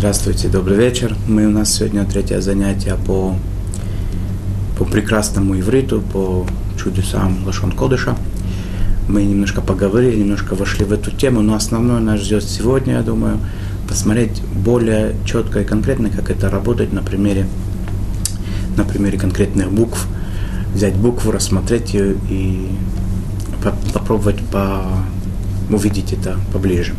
Здравствуйте, добрый вечер. Мы у нас сегодня третье занятие по, по прекрасному ивриту, по чудесам Лашон Кодыша. Мы немножко поговорили, немножко вошли в эту тему, но основное нас ждет сегодня, я думаю, посмотреть более четко и конкретно, как это работает на примере, на примере конкретных букв. Взять букву, рассмотреть ее и попробовать по, увидеть это поближе.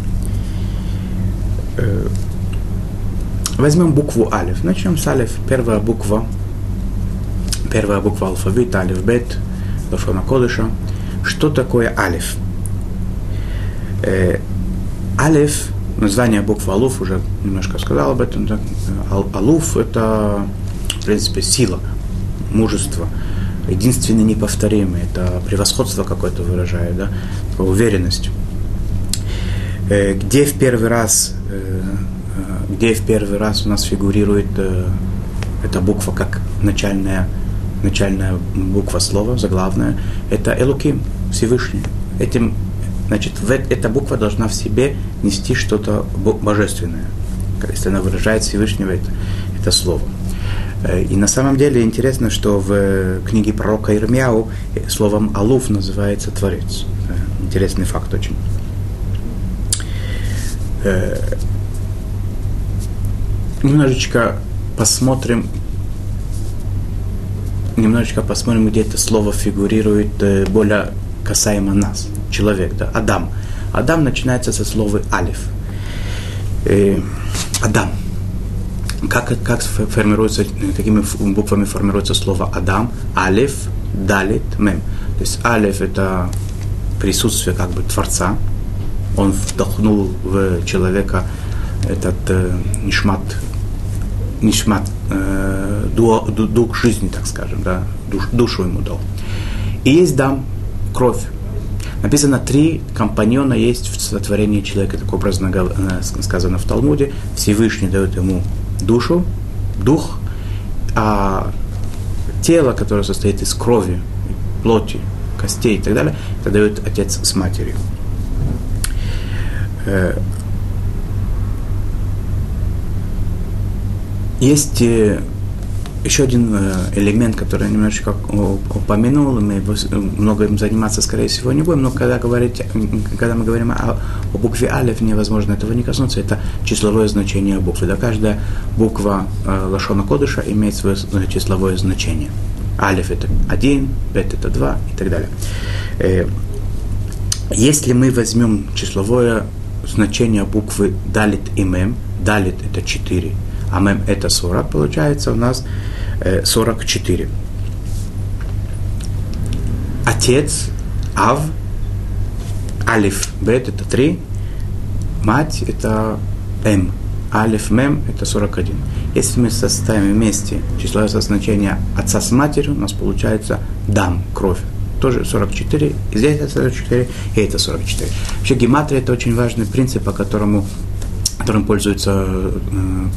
Возьмем букву Алиф. Начнем с Алиф. Первая буква. Первая буква алфавита, Алиф Бет, Лашона Кодыша. Что такое Алиф? Э, алиф, название буквы Алуф, уже немножко сказал об этом. Да? Алуф – это, в принципе, сила, мужество, единственный неповторимый. Это превосходство какое-то выражает, да? уверенность. Э, где в первый раз, э, где в первый раз у нас фигурирует эта буква как начальная, начальная буква слова, заглавная, это Элуким, Всевышний. Этим, значит, эта буква должна в себе нести что-то божественное, если она выражает Всевышнего это, это слово. И на самом деле интересно, что в книге пророка Ирмяу словом «алуф» называется «творец». Интересный факт очень э, немножечко посмотрим, немножечко посмотрим, где это слово фигурирует э, более касаемо нас, человек, да, Адам. Адам начинается со слова алиф. Э, Адам. Как, как формируется, какими буквами формируется слово Адам? Алиф, Далит, Мем. То есть алиф это присутствие как бы Творца, он вдохнул в человека этот э, нишмат, нишмат э, дух, жизни, так скажем, да, душ, душу ему дал. И есть дам, кровь. Написано, три компаньона есть в сотворении человека, так образно э, сказано в Талмуде. Всевышний дает ему душу, дух, а тело, которое состоит из крови, плоти, костей и так далее, это дает отец с матерью. Есть э, еще один э, элемент, который я немножечко упомянул, мы много им заниматься, скорее всего, не будем, но когда, говорить, когда мы говорим о, о букве Алиф, невозможно этого не коснуться, это числовое значение буквы. Да, каждая буква э, Лашона Кодыша имеет свое числовое значение. Алиф это один, Бет это два и так далее. Если мы возьмем числовое значение буквы далит и мем. Далит это 4, а мем это 40. Получается у нас 44. Э, Отец, ав, алиф, бет это 3, мать это м, алиф, мем это 41. Если мы составим вместе число значения отца с матерью, у нас получается дам, кровь тоже 44, и здесь это 44, и это 44. Вообще гематрия – это очень важный принцип, по которому которым пользуются э,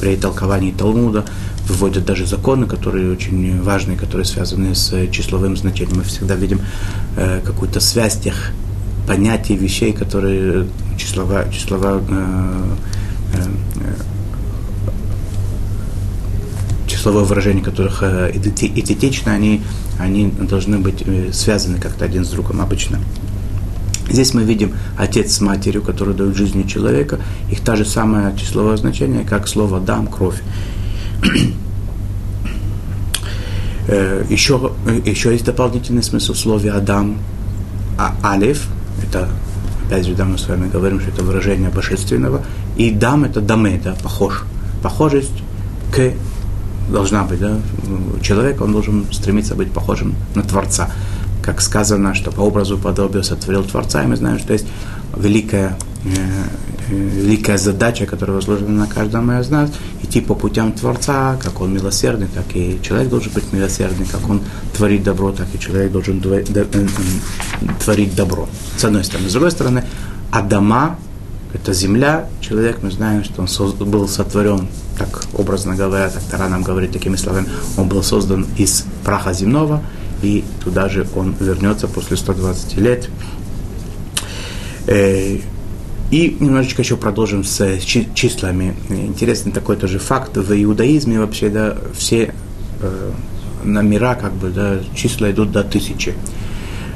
при, толковании Талмуда, выводят даже законы, которые очень важные, которые связаны с числовым значением. Мы всегда видим э, какую-то связь тех понятий, вещей, которые числова, числова э, числовое выражение которых идентично, они они должны быть связаны как-то один с другом обычно. Здесь мы видим отец с матерью, которые дают жизни человека, их та же самое числовое значение, как слово «дам», «кровь». еще, э, еще есть дополнительный смысл в слове «адам», а «алиф», это, опять же, да, мы с вами говорим, что это выражение божественного, и «дам» – это «даме», да, похож, похожесть к должна быть, да, человек, он должен стремиться быть похожим на Творца. Как сказано, что по образу подобию сотворил Творца, и мы знаем, что есть великая, э, э, великая задача, которая возложена на каждого из нас, идти по путям Творца, как он милосердный, так и человек должен быть милосердный, как он творит добро, так и человек должен э, творить добро. С одной стороны. С другой стороны, Адама, это земля, человек, мы знаем, что он был сотворен так образно говоря, так Тара нам говорит такими словами, он был создан из праха земного, и туда же он вернется после 120 лет. Э, И немножечко еще продолжим с числами. Интересный такой тоже факт. В иудаизме вообще, да, все э, номера, как бы, да, числа идут до тысячи.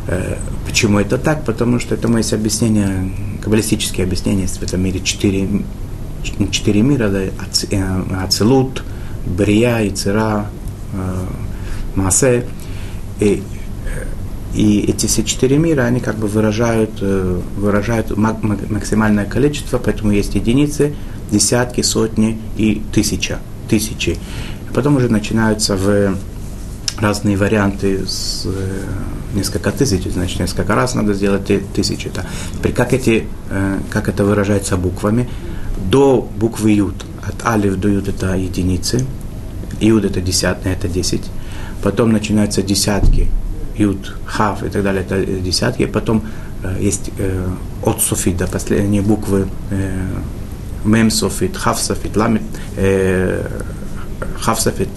Э, почему это так? Потому что это есть объяснение, каббалистические объяснения, в этом мире четыре, четыре мира, да, Ацелут, Брия, Ицера, Маасе. И и эти все четыре мира, они как бы выражают, э, выражают максимальное количество, поэтому есть единицы, десятки, сотни и тысяча, тысячи. потом уже начинаются в разные варианты с э, несколько тысяч, значит, несколько раз надо сделать тысячи. Это. Теперь как, эти, э, как это выражается буквами? До буквы Юд, от Алеф до Юд это единицы, Юд это десятые, это десять. Потом начинаются десятки, Юд, Хав и так далее, это десятки. Потом э, есть э, אות סופית, да, последние буквы э, мем סופית, хав סופית, ламит, э, хав סופית,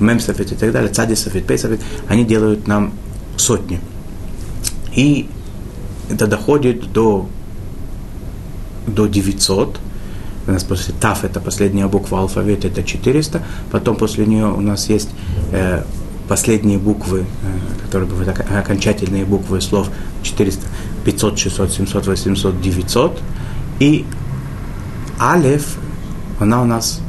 мем סופית и так далее, цади סופית, пей סופית, они делают нам сотни. И это доходит до, до 900, у нас после ТАФ это последняя буква алфавита, это 400, потом после нее у нас есть э, последние буквы, э, которые бывают окончательные буквы слов 400, 500, 600, 700, 800, 900. И алеф, она у нас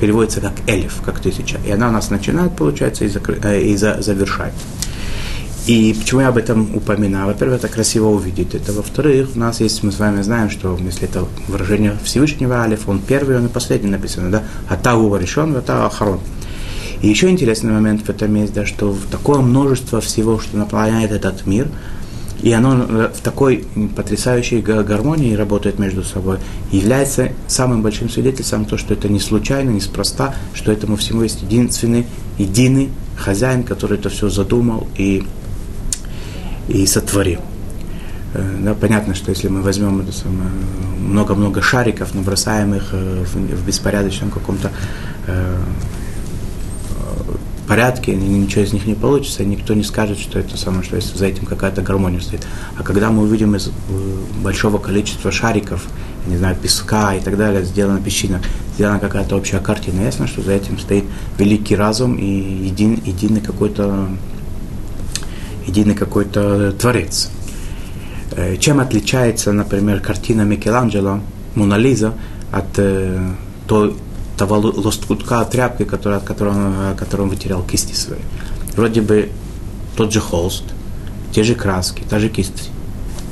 переводится как элиф, как тысяча. И она у нас начинает, получается, и, закры... Э, и за... завершает. И почему я об этом упоминаю? Во-первых, это красиво увидеть это. Во-вторых, у нас есть, мы с вами знаем, что если это выражение Всевышнего Алиф, он первый, он и последний написано, да? Атау решен, атау ахарон. И еще интересный момент в этом есть, да, что такое множество всего, что наполняет этот мир, и оно э, в такой потрясающей гармонии работает между собой, является самым большим свидетельством то, что это не случайно, неспроста, что этому всему есть единственный, единый хозяин, который это все задумал и, и сотворил. Э, да, понятно, что если мы возьмем много-много шариков, набросаем их э, в беспорядочном каком-то порядке, ничего из них не получится, никто не скажет, что это самое, что за этим какая-то гармония стоит. А когда мы увидим из э, большого количества шариков, не знаю, песка и так далее, сделана песчина, сделана какая-то общая картина, ясно, что за этим стоит великий разум и един, единый какой-то единый какой-то творец. Э, чем отличается, например, картина Микеланджело, Мона Лиза, от э, той того лоскутка тряпки, который, от которого, он вытерял кисти свои. Вроде бы тот же холст, те же краски, та же кисть.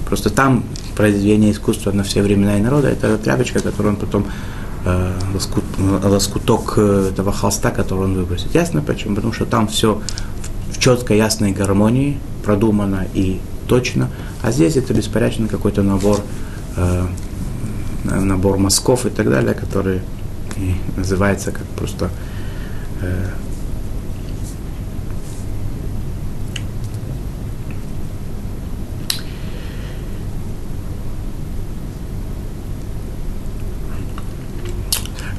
Просто там произведение искусства на все времена и народа, это тряпочка, которую он потом э, лоскут, лоскуток этого холста, который он выбросит. Ясно почему? Потому что там все в четкой, ясной гармонии, продумано и точно, а здесь это беспорядочный какой-то набор, э, набор мазков и так далее, которые и называется как просто э,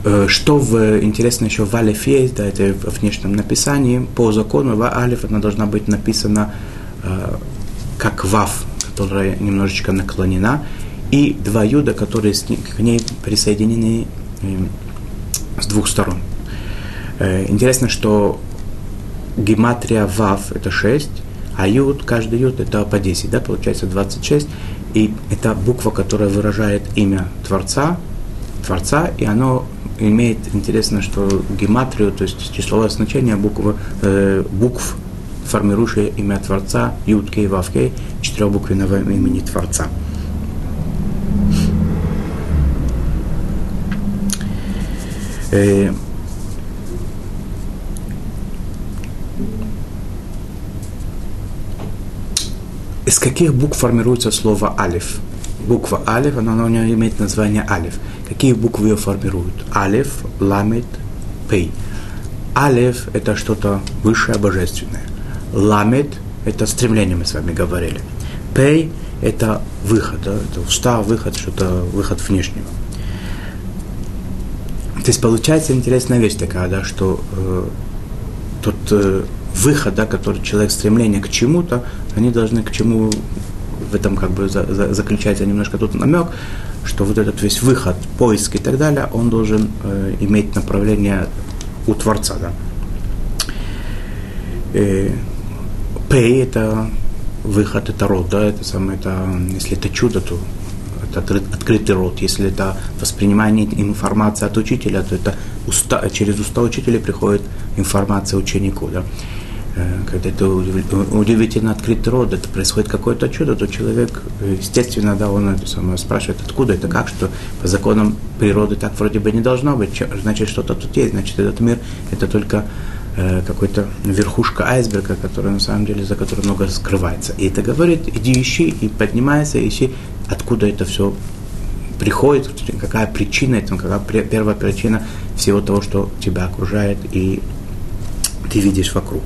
э, Что в, интересно еще в Алиф есть, да, это в внешнем написании, по закону в Алиф она должна быть написана э, как Вав, которая немножечко наклонена, и два юда, которые с, к ней присоединены с двух сторон. Э, интересно, что гематрия вав – это 6, а ют, каждый ют – это по 10, да, получается 26. И это буква, которая выражает имя Творца, Творца, и оно имеет, интересно, что гематрию, то есть числовое значение буквы, э, букв, формирующее имя Творца, Ют, Кей, Вав, Кей, четырехбуквенного имени Творца. Э, из каких букв формируется слово алиф? Буква алиф, она, она у нее имеет название алиф. Какие буквы ее формируют? Алиф, ламит, пей. Алиф – это что-то высшее, божественное. Ламит – это стремление, мы с вами говорили. Пей – это выход, да? это устав, выход, что-то, выход внешнего. То есть получается интересная вещь такая, да, что э, тот э, выход, да, который человек, стремление к чему-то, они должны к чему в этом как бы за, за, заключается немножко тут намек, что вот этот весь выход, поиск и так далее, он должен э, иметь направление у Творца. Да? И, П – это выход, это рот, да, это самое, это, если это чудо, то открыт, открытый рот. Если это воспринимание информации от учителя, то это уста, через уста учителя приходит информация ученику. Да? Э, когда это удивительно открытый рот, это происходит какое-то чудо, то человек, естественно, да, он это самое спрашивает, откуда это, как, что по законам природы так вроде бы не должно быть, значит, что-то тут есть, значит, этот мир – это только э, какой-то верхушка айсберга, которая на самом деле, за которой много скрывается. И это говорит, иди ищи, и поднимайся, ищи, откуда это все приходит, какая причина этому, какая первая причина всего того, что тебя окружает и ты видишь вокруг.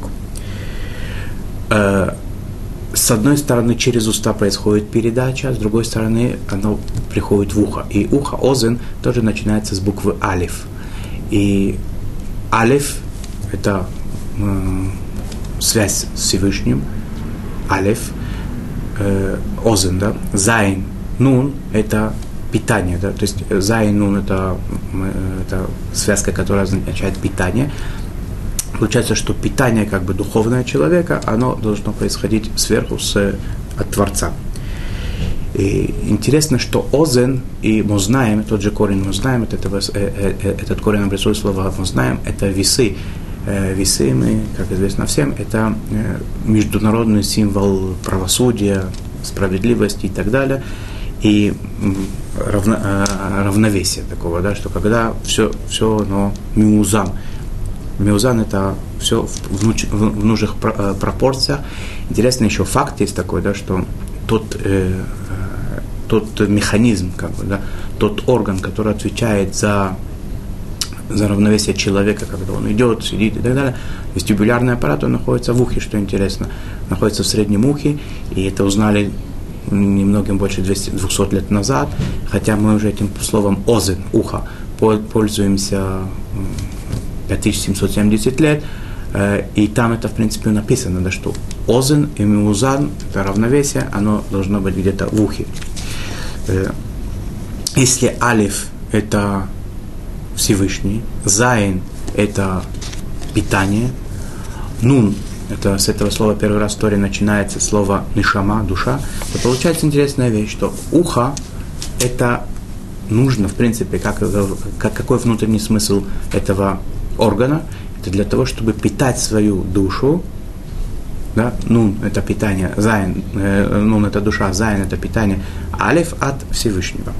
Э, с одной стороны, через уста происходит передача, с другой стороны, оно приходит в ухо. И ухо, озен, тоже начинается с буквы алиф. И алиф – это э, связь с Всевышним, алиф, э, אוזן, да, зайн, нун – это питание, да, то есть зайн, нун – это, э, это связка, которая означает питание, Получается, что питание как бы духовное человека, оно должно происходить сверху с, от Творца. И интересно, что אוזן и מאזניים, тот же корень מאזניים, это, это, э, э, этот корень образует слово מאזניים, это весы. Э, весы мы, как известно всем, это международный символ правосудия, справедливости и так далее. И равно, равновесия такого, да, что когда все, все оно миузам, Меузан это все в, внуч, в нужных э, пропорциях. Интересный еще факт есть такой, да, что тот, э, э, тот механизм, как бы, да, тот орган, который отвечает за, за равновесие человека, когда он идет, сидит и так далее, вестибулярный аппарат, он находится в ухе, что интересно, находится в среднем ухе, и это узнали немногим больше 200, 200 лет назад, хотя мы уже этим словом озен, ухо, пользуемся 5770 лет, э, и там это, в принципе, написано, да, что озен и миузан, это равновесие, оно должно быть где-то в ухе. Э, если алиф – это Всевышний, зайн – это питание, нун – это с этого слова первый раз в истории начинается слово נשמה, душа, то получается интересная вещь, что ухо – это нужно, в принципе, как, как, какой внутренний смысл этого органа, это для того, чтобы питать свою душу, да, нун – это питание, зайн, э, нун – это душа, зайн – это питание, алиф – от Всевышнего.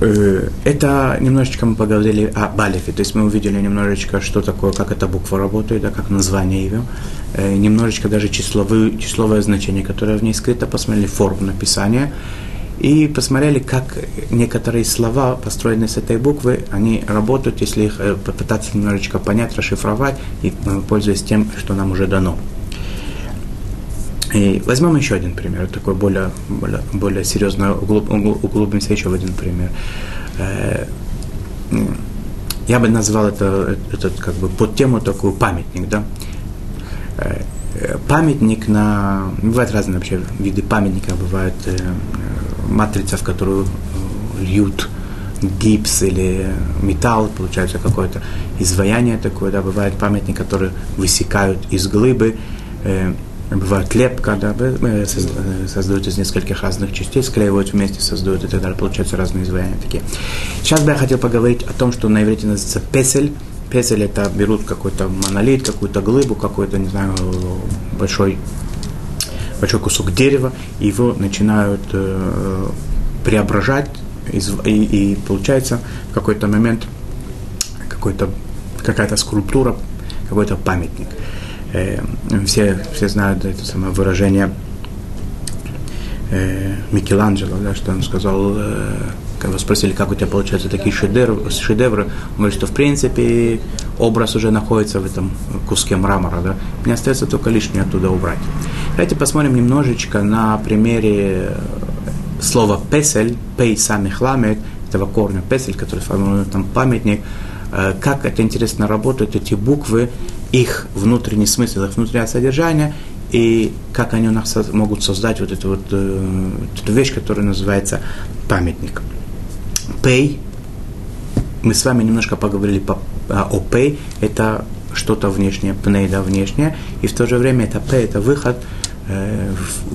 Это немножечко мы поговорили о балифе, то есть мы увидели немножечко, что такое, как эта буква работает, да, как название ее, э, немножечко даже числовые, числовое значение, которое в ней скрыто, посмотрели форму написания, и посмотрели, как некоторые слова, построенные с этой буквы, они работают, если их э, попытаться немножечко понять, расшифровать, и э, пользуясь тем, что нам уже дано. И возьмем еще один пример, такой более, более, более серьезно углуб, углубимся еще в один пример. Э, я бы назвал это, этот как бы под тему такой памятник, да. Памятник на... Бывают разные вообще виды памятника, бывают матрица, в которую э, льют гипс или металл, получается какое-то изваяние такое, да, бывает памятник, который высекают из глыбы, э, бывает лепка, да, э, создают из нескольких разных частей, склеивают вместе, создают и далее, получаются разные изваяния такие. Сейчас бы я хотел поговорить о том, что на иврите называется песель. Песель это берут какой-то монолит, какую-то глыбу, какой-то, не знаю, большой большой кусок дерева, и его начинают э, преображать, и, и получается в какой-то момент какой-то, какая-то скульптура, какой-то памятник. Э, все, все знают это самое выражение э, Микеланджело, да, что он сказал, э, когда спросили, как у тебя получаются такие шедевры, шедевры, он говорит, что в принципе образ уже находится в этом куске мрамора, да, мне остается только лишнее оттуда убрать. Давайте посмотрим немножечко на примере слова песель, пей самих ламет, этого корня песель, который формирует там памятник, э, как это интересно работают эти буквы, их внутренний смысл, их внутреннее содержание и как они у нас могут создать вот эту вот э, эту вещь, которая называется памятник. Пей. Мы с вами немножко поговорили по, а, о пей. Это что-то внешнее, пней, да, внешнее. И в то же время это пей, это выход, э,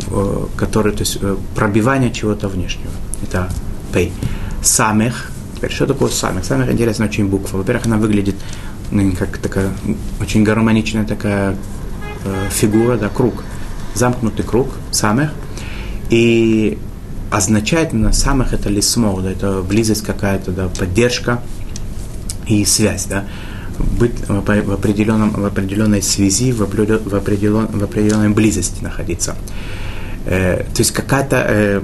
в, который, то есть э, пробивание чего-то внешнего. Это пей. Самех. Теперь, что такое самех? Самех интересная очень буква. Во-первых, она выглядит как такая очень гармоничная такая э, фигура, да, круг. Замкнутый круг, самех. И означает на самых это лисмо, да, это близость какая-то, да, поддержка и связь, да, быть в, определенном, в определенной связи, в, в, определен, в определенной близости находиться. Э, то есть какая-то э,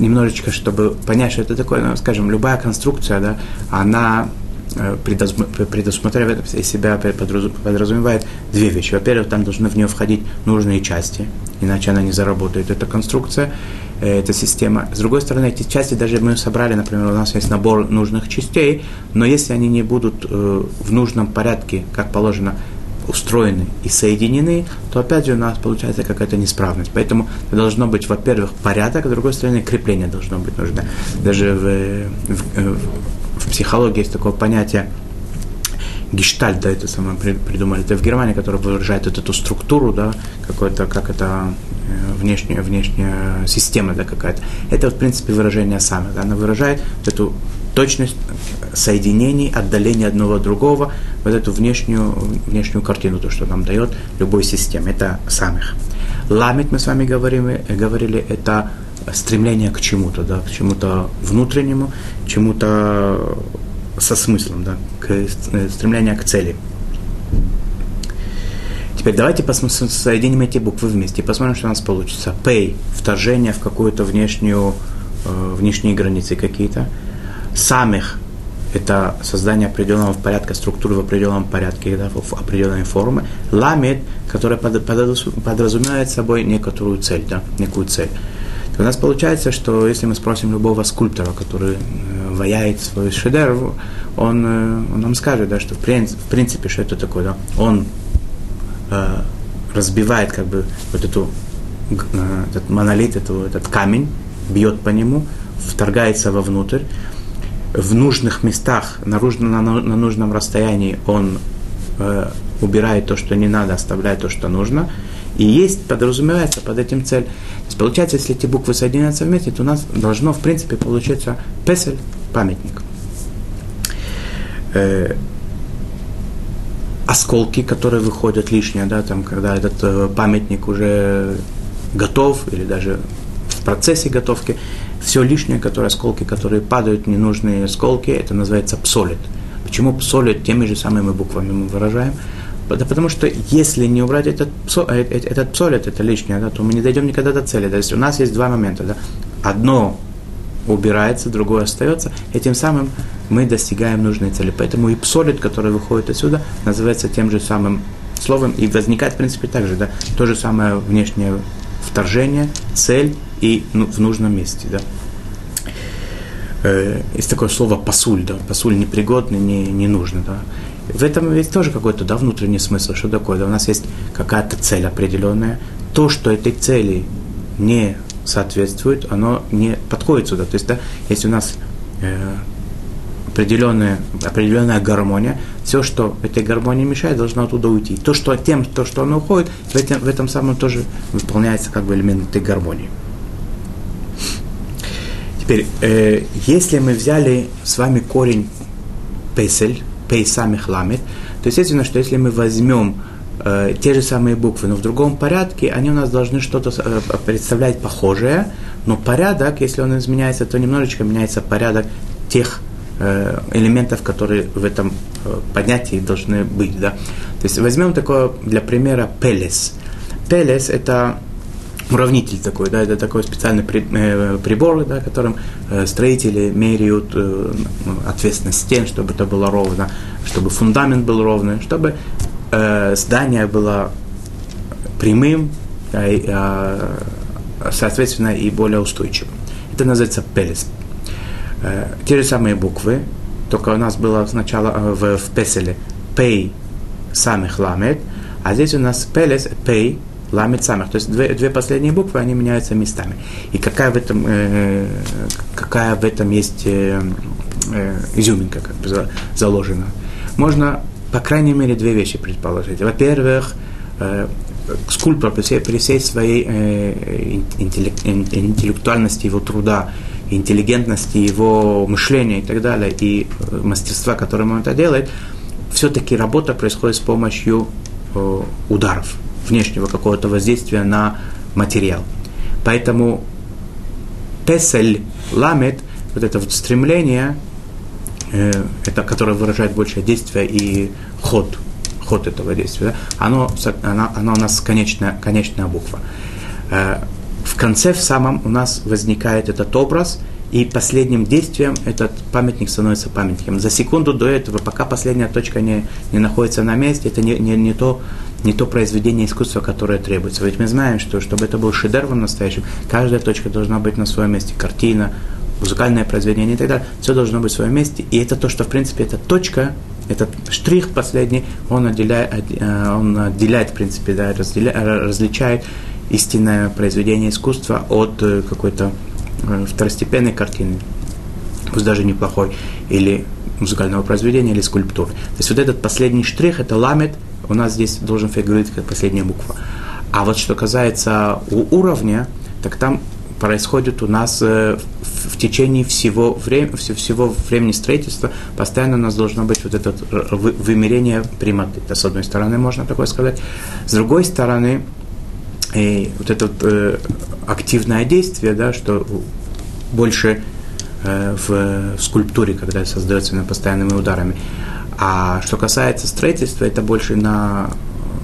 немножечко, чтобы понять, что это такое, ну, скажем, любая конструкция, да, она э, предусматривает из себя подразумевает две вещи. Во-первых, там должны в нее входить нужные части, иначе она не заработает, эта конструкция. Э, эта система. С другой стороны, эти части, даже мы собрали, например, у нас есть набор нужных частей, но если они не будут э, в нужном порядке, как положено, устроены и соединены, то опять же у нас получается какая-то неисправность. Поэтому должно быть, во-первых, порядок, а с другой стороны, крепление должно быть нужно. Даже в, в, в психологии есть такое понятие гештальт, да, это самое придумали, это в Германии, которое выражает вот эту структуру, да, какой-то, как это Э, внешняя, внешняя система да, какая-то. Это, в принципе, выражение самое. Да, она выражает эту точность соединений, отдаления одного от другого, вот эту внешнюю, внешнюю картину, то, что нам дает любой системе. Это самых. Ламит, мы с вами говорим, говорили, это стремление к чему-то, да, к чему-то внутреннему, чему-то со смыслом, да, к, э, стремление к цели. Теперь давайте посмотрим, соединим эти буквы вместе и посмотрим, что у нас получится. Pay – вторжение в какую-то внешнюю, э, внешние границы какие-то. Самих – это создание определенного порядка, структуры в определенном порядке, да, в определенной формы. Ламет, которая под, подразумевает собой некоторую цель, да, некую цель. То у нас получается, что если мы спросим любого скульптора, который э, ваяет свой шедевр, он, э, он нам скажет, да, что в принципе, что это такое, да, он э, разбивает как бы вот эту, э, этот монолит, эту, этот камень, бьет по нему, вторгается вовнутрь. В нужных местах, на, на, на нужном расстоянии он э, убирает то, что не надо, оставляет то, что нужно. И есть, подразумевается под этим цель. То есть, получается, если эти буквы соединяются вместе, то у нас должно, в принципе, получиться песель, памятник. Э, осколки, которые выходят лишние, да, там, когда этот э, памятник уже готов или даже в процессе готовки, все лишнее, которые осколки, которые падают, ненужные осколки, это называется псолит. Почему псолит теми же самыми буквами мы выражаем? Да потому что если не убрать этот, псо, э, э, этот псолит, это лишнее, да, то мы не дойдем никогда до цели. То есть у нас есть два момента. Да. Одно убирается, другое остается, и тем самым мы достигаем нужной цели. Поэтому и псолит, который выходит отсюда, называется тем же самым словом, и возникает, в принципе, так же, да, то же самое внешнее вторжение, цель и ну, в нужном месте, да. Э, есть такое слово пасуль, да, пасуль непригодный, не, не нужный, да. В этом есть тоже какой-то да, внутренний смысл, что такое, да, у нас есть какая-то цель определенная, то, что этой цели не соответствует, оно не подходит сюда. То есть, да, если у нас э, определенная, определенная гармония, все, что этой гармонии мешает, должно оттуда уйти. То, что тем, то, что оно уходит, в этом, в этом самом тоже выполняется как бы элемент этой гармонии. Теперь, э, если мы взяли с вами корень песель, пейсамих ламет, то естественно, что если мы возьмем э, те же самые буквы, но в другом порядке, они у нас должны что-то э, представлять похожее, но порядок, если он изменяется, то немножечко меняется порядок тех элементов, которые в этом э, понятии должны быть. Да? То есть возьмем такое для примера пелес. Пелес – это уравнитель такой, да, это такой специальный при, э, прибор, да, которым э, строители меряют э, ответственность стен, чтобы это было ровно, чтобы фундамент был ровный, чтобы э, здание было прямым, э, э, соответственно, и более устойчивым. Это называется пелес. Э, те же самые буквы, только у нас было сначала э, в, в песеле пей самых ламет, а здесь у нас пелес, пей, ламит самых. То есть две, две последние буквы, они меняются местами. И какая в этом, э, какая в этом есть э, э, изюминка как бы заложена? Можно, по крайней мере, две вещи предположить. Во-первых, э, скульптор при всей, при всей своей э, интеллектуальности его труда, интеллигентности его мышления и так далее, и э, мастерства, которым он это делает, все-таки работа происходит с помощью э, ударов, внешнего какого-то воздействия на материал. Поэтому тесель ламет, вот это вот стремление, э, это, которое выражает большее действие и ход, ход этого действия, оно, оно, оно у нас конечная, конечная буква. В конце, в самом, у нас возникает этот образ, и последним действием этот памятник становится памятником. За секунду до этого, пока последняя точка не, не находится на месте, это не, не, не, то, не то произведение искусства, которое требуется. Ведь мы знаем, что чтобы это был шедевр настоящим, каждая точка должна быть на своем месте. Картина, музыкальное произведение и так далее. Все должно быть в своем месте. И это то, что, в принципе, эта точка, этот штрих последний, он отделяет, э, он отделяет в принципе, да, разделяет, различает истинное произведение искусства от э, какой-то Э, второстепенной картины, пусть даже неплохой, или музыкального произведения, или скульптуры. То есть вот этот последний штрих, это ламет, у нас здесь должен фигурировать как последняя буква. А вот что касается уровня, так там происходит у нас э, в течение всего, времени, всего времени строительства, постоянно у нас должно быть вот это вымерение прямоты. Это с одной стороны можно такое сказать. С другой стороны, и вот это вот, э, активное действие, да, что больше э, в, в скульптуре, когда создается на постоянными ударами. А что касается строительства, это больше на,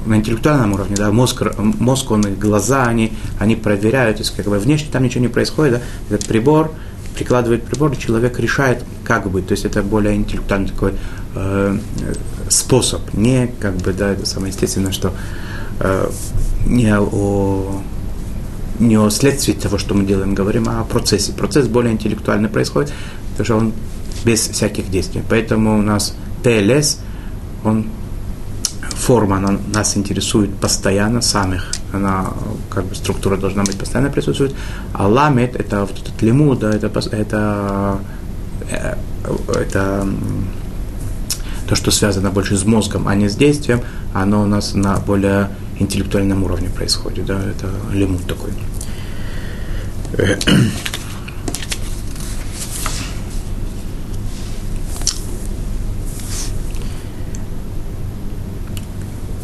на интеллектуальном уровне, да, мозг, мозг он, глаза, они, они проверяют, то как бы внешне там ничего не происходит, да, этот прибор, прикладывает прибор, и человек решает, как быть. То есть это более интеллектуальный такой э, способ, не как бы, да, это самое естественное, что э, не о, не о следствии того, что мы делаем, говорим, а о процессе. Процесс более интеллектуальный происходит, потому что он без всяких действий. Поэтому у нас ТЛС, он форма она нас интересует постоянно, самих, она, как бы, структура должна быть постоянно присутствует, а ламет, это вот этот лимуд, да, это, это, э, это то, что связано больше с мозгом, а не с действием, оно у нас на более интеллектуальном уровне происходит. Да? Это лимут такой.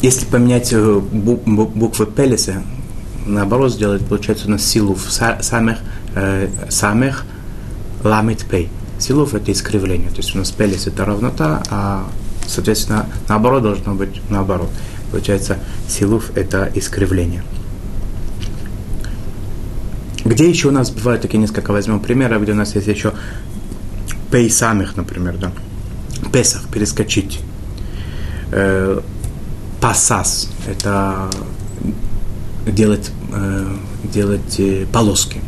Если поменять э, буквы Пелеса, наоборот сделать, получается у нас силув самых, э, самых ламит пей. Силув это искривление. То есть у нас Пелес это равнота, а соответственно наоборот должно быть наоборот. Получается, силуф – это искривление. Где еще у нас бывают такие несколько, возьмем примеры, где у нас есть еще пей самих, например, да. Песах, перескочить. Э, пасас – это делать, э, делать э, полоски.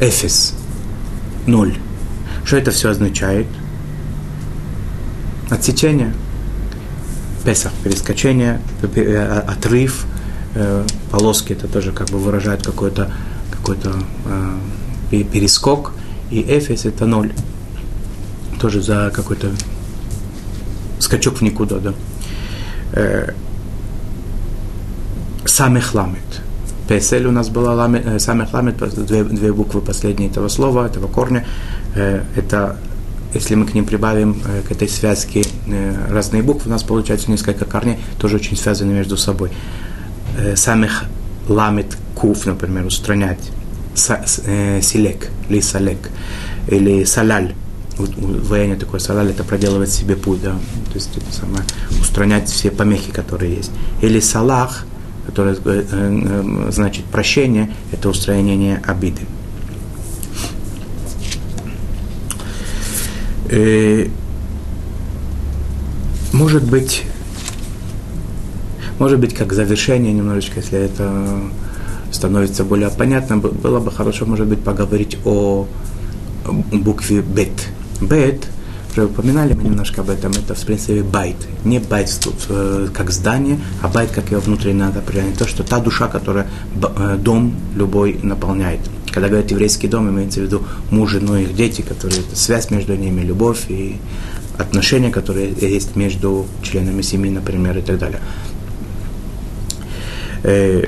Эфис – ноль. Что это все означает? Отсечение – Песах, перескочение, э, отрыв, э, полоски, это тоже как бы выражает какой-то какой э, перескок, и эфес это ноль, тоже за какой-то скачок в никуда, да. Самых ламет. Песель у нас была ламет, самых ламет, две, две буквы последние этого слова, этого корня. Это если мы к ним прибавим э, к этой связке э, разные буквы, у нас получается несколько корней, тоже очень связаны между собой. Э, самих ламит куф, например, устранять. Силек или салек. Или саляль. Воение такое салаль это проделывать себе путь, да. То есть это самое, устранять все помехи, которые есть. Или салах, который значит прощение, это устранение обиды. Э, может быть, может быть, как завершение немножечко, если это становится более понятно, было бы хорошо, может быть, поговорить о букве бет. Бет уже упоминали мы немножко об этом, это, в принципе, בית. Не בית э, как здание, а בית как его внутреннее определение. То, что та душа, которая э, дом любой наполняет. Когда говорят еврейский дом, имеется в виду муж, жена, их дети, которые это связь между ними, любовь и отношения, которые есть между членами семьи, например, и так далее. Э,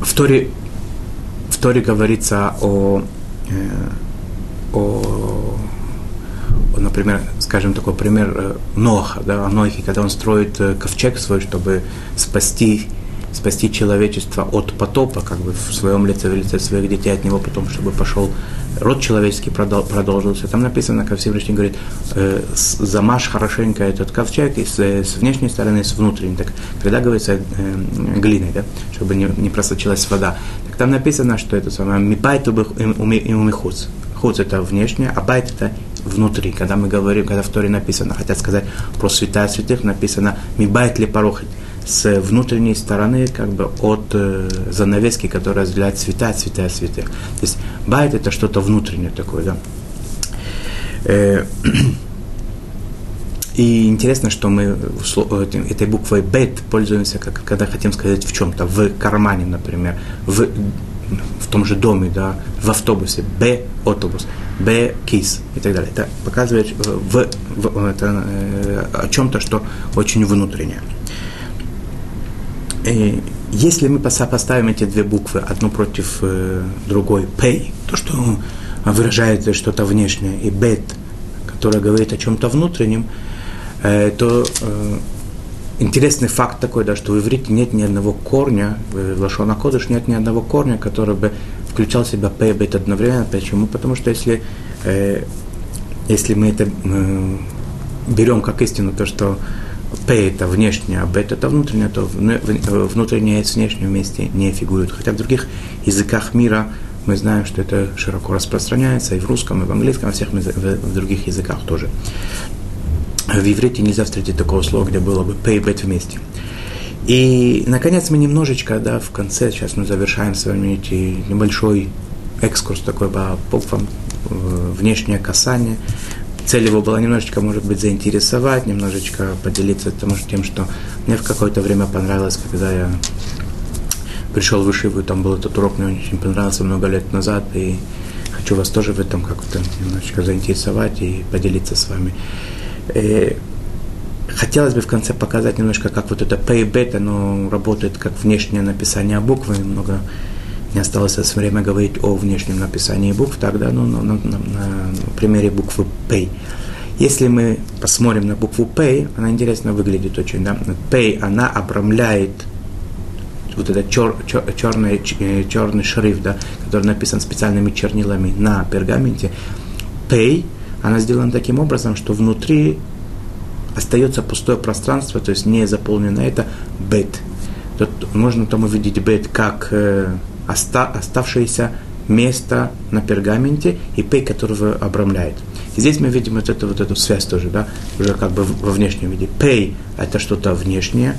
в Торе, в Торе говорится о, о например, скажем, такой пример э, Ноха, да, о Нохе, когда он строит э, ковчег свой, чтобы спасти, спасти человечество от потопа, как бы в своем лице, в лице своих детей от него, потом, чтобы пошел род человеческий продолжился. Там написано, как Всевышний говорит, э, замажь хорошенько этот ковчег и с, с внешней стороны, и с внутренней. Так, когда говорится э, глиной, да, чтобы не, не просочилась вода, так там написано, что это самое «מבית ומחוץ». חוץ – это внешнее, а בית – это внутри. Когда мы говорим, когда в Торе написано, хотят сказать про святая святых, написано «מבית לפרוכת» с внутренней стороны, как бы от э, занавески, которая разделяет святая, святая, святых. То есть байт это что-то внутреннее такое, да. Э, и интересно, что мы этой буквой бет пользуемся, как, когда хотим сказать в чем-то, в кармане, например, в том же доме, да, в автобусе, б автобус. Б кис и так далее. Это показывает э, в, в, это, э, о чем-то, что очень внутреннее. И если мы поставим эти две буквы одну против э, другой, pay, то, что выражает что-то внешнее, и bet, которое говорит о чем-то внутреннем, э, то э, интересный факт такой, да, что в иврите нет ни одного корня, в Лашона Кодыш нет ни одного корня, который бы включал в себя П и Бет одновременно. Почему? Потому что если, э, если мы это э, берем как истину, то, что П это внешнее, а Бет это внутреннее, то внутреннее с внешним вместе не фигурирует. Хотя в других языках мира мы знаем, что это широко распространяется и в русском, и в английском, и во всех других языках тоже. В иврите нельзя встретить такого слова, где было бы и Бет вместе. И, наконец, мы немножечко, да, в конце, сейчас мы завершаем с вами эти небольшой экскурс такой по буквам, э, внешнее касание. Цель его была немножечко, может быть, заинтересовать, немножечко поделиться тем, что мне в какое-то время понравилось, когда я пришел в Ишиву, там был этот урок, мне очень понравился много лет назад, и хочу вас тоже в этом как-то немножечко заинтересовать и поделиться с вами. Э, Хотелось бы в конце показать немножко, как вот это P оно работает как внешнее написание буквы. Немного не осталось время говорить о внешнем написании букв, тогда ну, на, на, на, на примере буквы P. Если мы посмотрим на букву P, она интересно выглядит очень. Да? P, она обрамляет вот этот чер, чер, черный, черный шрифт, да, который написан специальными чернилами на пергаменте. P, она сделана таким образом, что внутри остается пустое пространство, то есть не заполнено это бет. Тут можно там увидеть бет как э, оста, оставшееся место на пергаменте и пей, которого обрамляет. И здесь мы видим вот эту, вот эту связь тоже, да, уже как бы во внешнем виде. Пей – это что-то внешнее,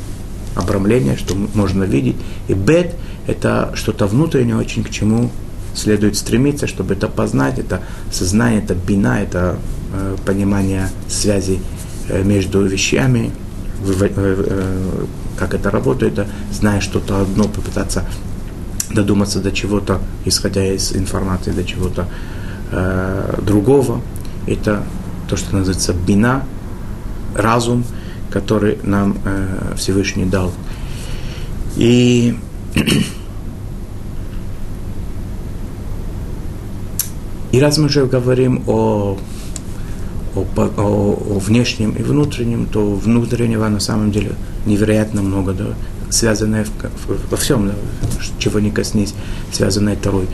обрамление, что можно видеть. И бет – это что-то внутреннее, очень к чему следует стремиться, чтобы это познать, это сознание, это бина, это э, понимание связи Э, между вещами, э, как это работает, зная что-то одно, попытаться додуматься до чего-то, исходя из информации, до чего-то э, другого. Это то, что называется бина, разум, который нам э, Всевышний дал. И И раз мы уже говорим о о, о, о внешнем и внутреннем, то внутреннего на самом деле невероятно много, да, связанное в, в, во всем, да, чего не коснись, связанное второй.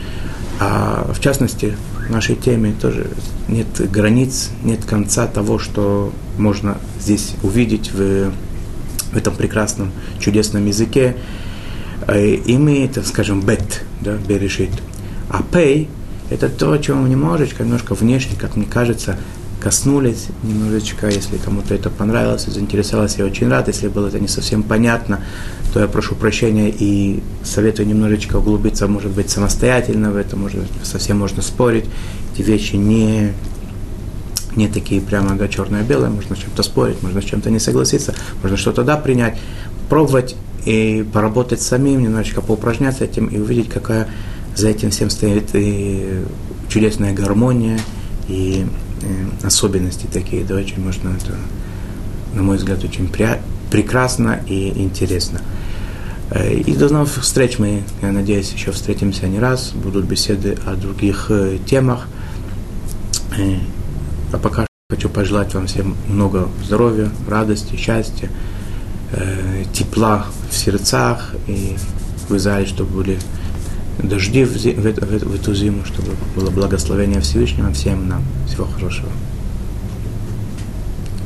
А в частности, в нашей теме тоже нет границ, нет конца того, что можно здесь увидеть в, в этом прекрасном, чудесном языке. И мы это, скажем, бет, да, берешит. А пей – это то, о чем немножечко, немножко внешне, как мне кажется, коснулись немножечко. Если кому-то это понравилось заинтересовалось, я очень рад. Если было это не совсем понятно, то я прошу прощения и советую немножечко углубиться, может быть, самостоятельно в это, может быть, совсем можно спорить. Эти вещи не, не такие прямо, да, черное-белое, можно с чем-то спорить, можно с чем-то не согласиться, можно что-то, да, принять, пробовать и поработать самим, немножечко поупражняться этим и увидеть, какая за этим всем стоит и чудесная гармония и, и особенности такие, да, очень можно это, на мой взгляд, очень при, прекрасно и интересно. Э, и до новых встреч мы, я надеюсь, еще встретимся не раз, будут беседы о других э, темах. Э, а пока хочу пожелать вам всем много здоровья, радости, счастья, тепла в сердцах и в Израиле, чтобы были дожди в, в, в, в эту зиму, чтобы было благословение Всевышнего всем нам. Всего хорошего.